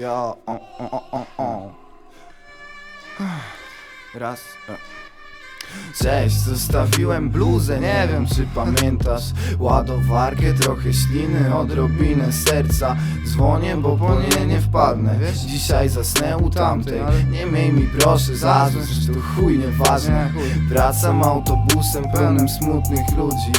Ja, o, o, o, o. Raz. e. Cześć, zostawiłem bluzę, nie wiem czy pamiętasz. Ładowarkę, trochę śliny, odrobinę serca. Dzwonię, bo po nie nie wpadnę. Dzisiaj zasnę u tamtej. Nie miej mi proszę za złe, zresztą chuj nieważne Wracam autobusem pełnym smutnych ludzi.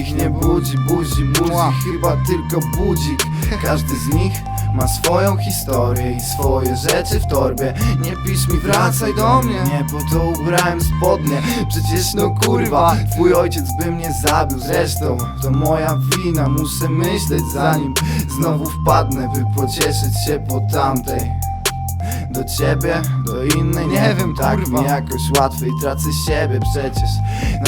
Ich nie budzi, budzi, budzi. Chyba tylko budzik Każdy z nich ma swoją historię i swoje rzeczy w torbie. Nie pisz mi wracaj do mnie. Nie po to ubrałem spodnie. Przecież no kurwa Twój ojciec by mnie zabił. Zresztą to moja wina Muszę myśleć zanim znowu wpadnę By pocieszyć się po tamtej do ciebie, do innej, nie wiem, tak mi jakoś łatwiej tracę siebie przecież.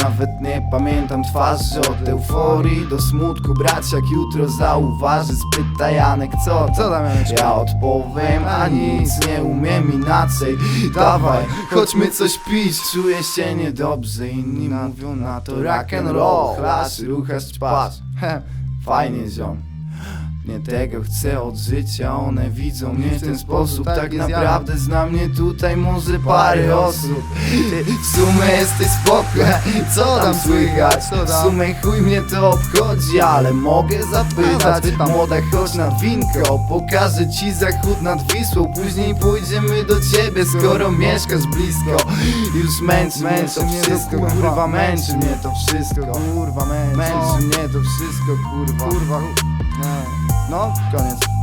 Nawet nie pamiętam twarzy od euforii do smutku. Brać jak jutro zauważy, spyta Janek co? Co tam Ja odpowiem, a nic nie umiem inaczej. Dawaj, chodźmy coś pić, czuję się niedobrze. Inni mówią na to rock and roll, chlasz, ruchasz, patrz. Fajnie ziom nie tego chcę od życia, one widzą mnie w ten sposób Tak naprawdę zna mnie tutaj może parę osób. Ty w sumie jesteś spoko, co tam słychać? W sumie chuj mnie to obchodzi, ale mogę zapytać. Młoda chodź na winko, pokażę ci zachód nad Wisłą. Później pójdziemy do ciebie, skoro mieszkasz blisko. Już męczy mnie to wszystko, kurwa. męczy mnie to wszystko. Kurwa męczy. Mnie to wszystko, kurwa. Kurwa, no, koniec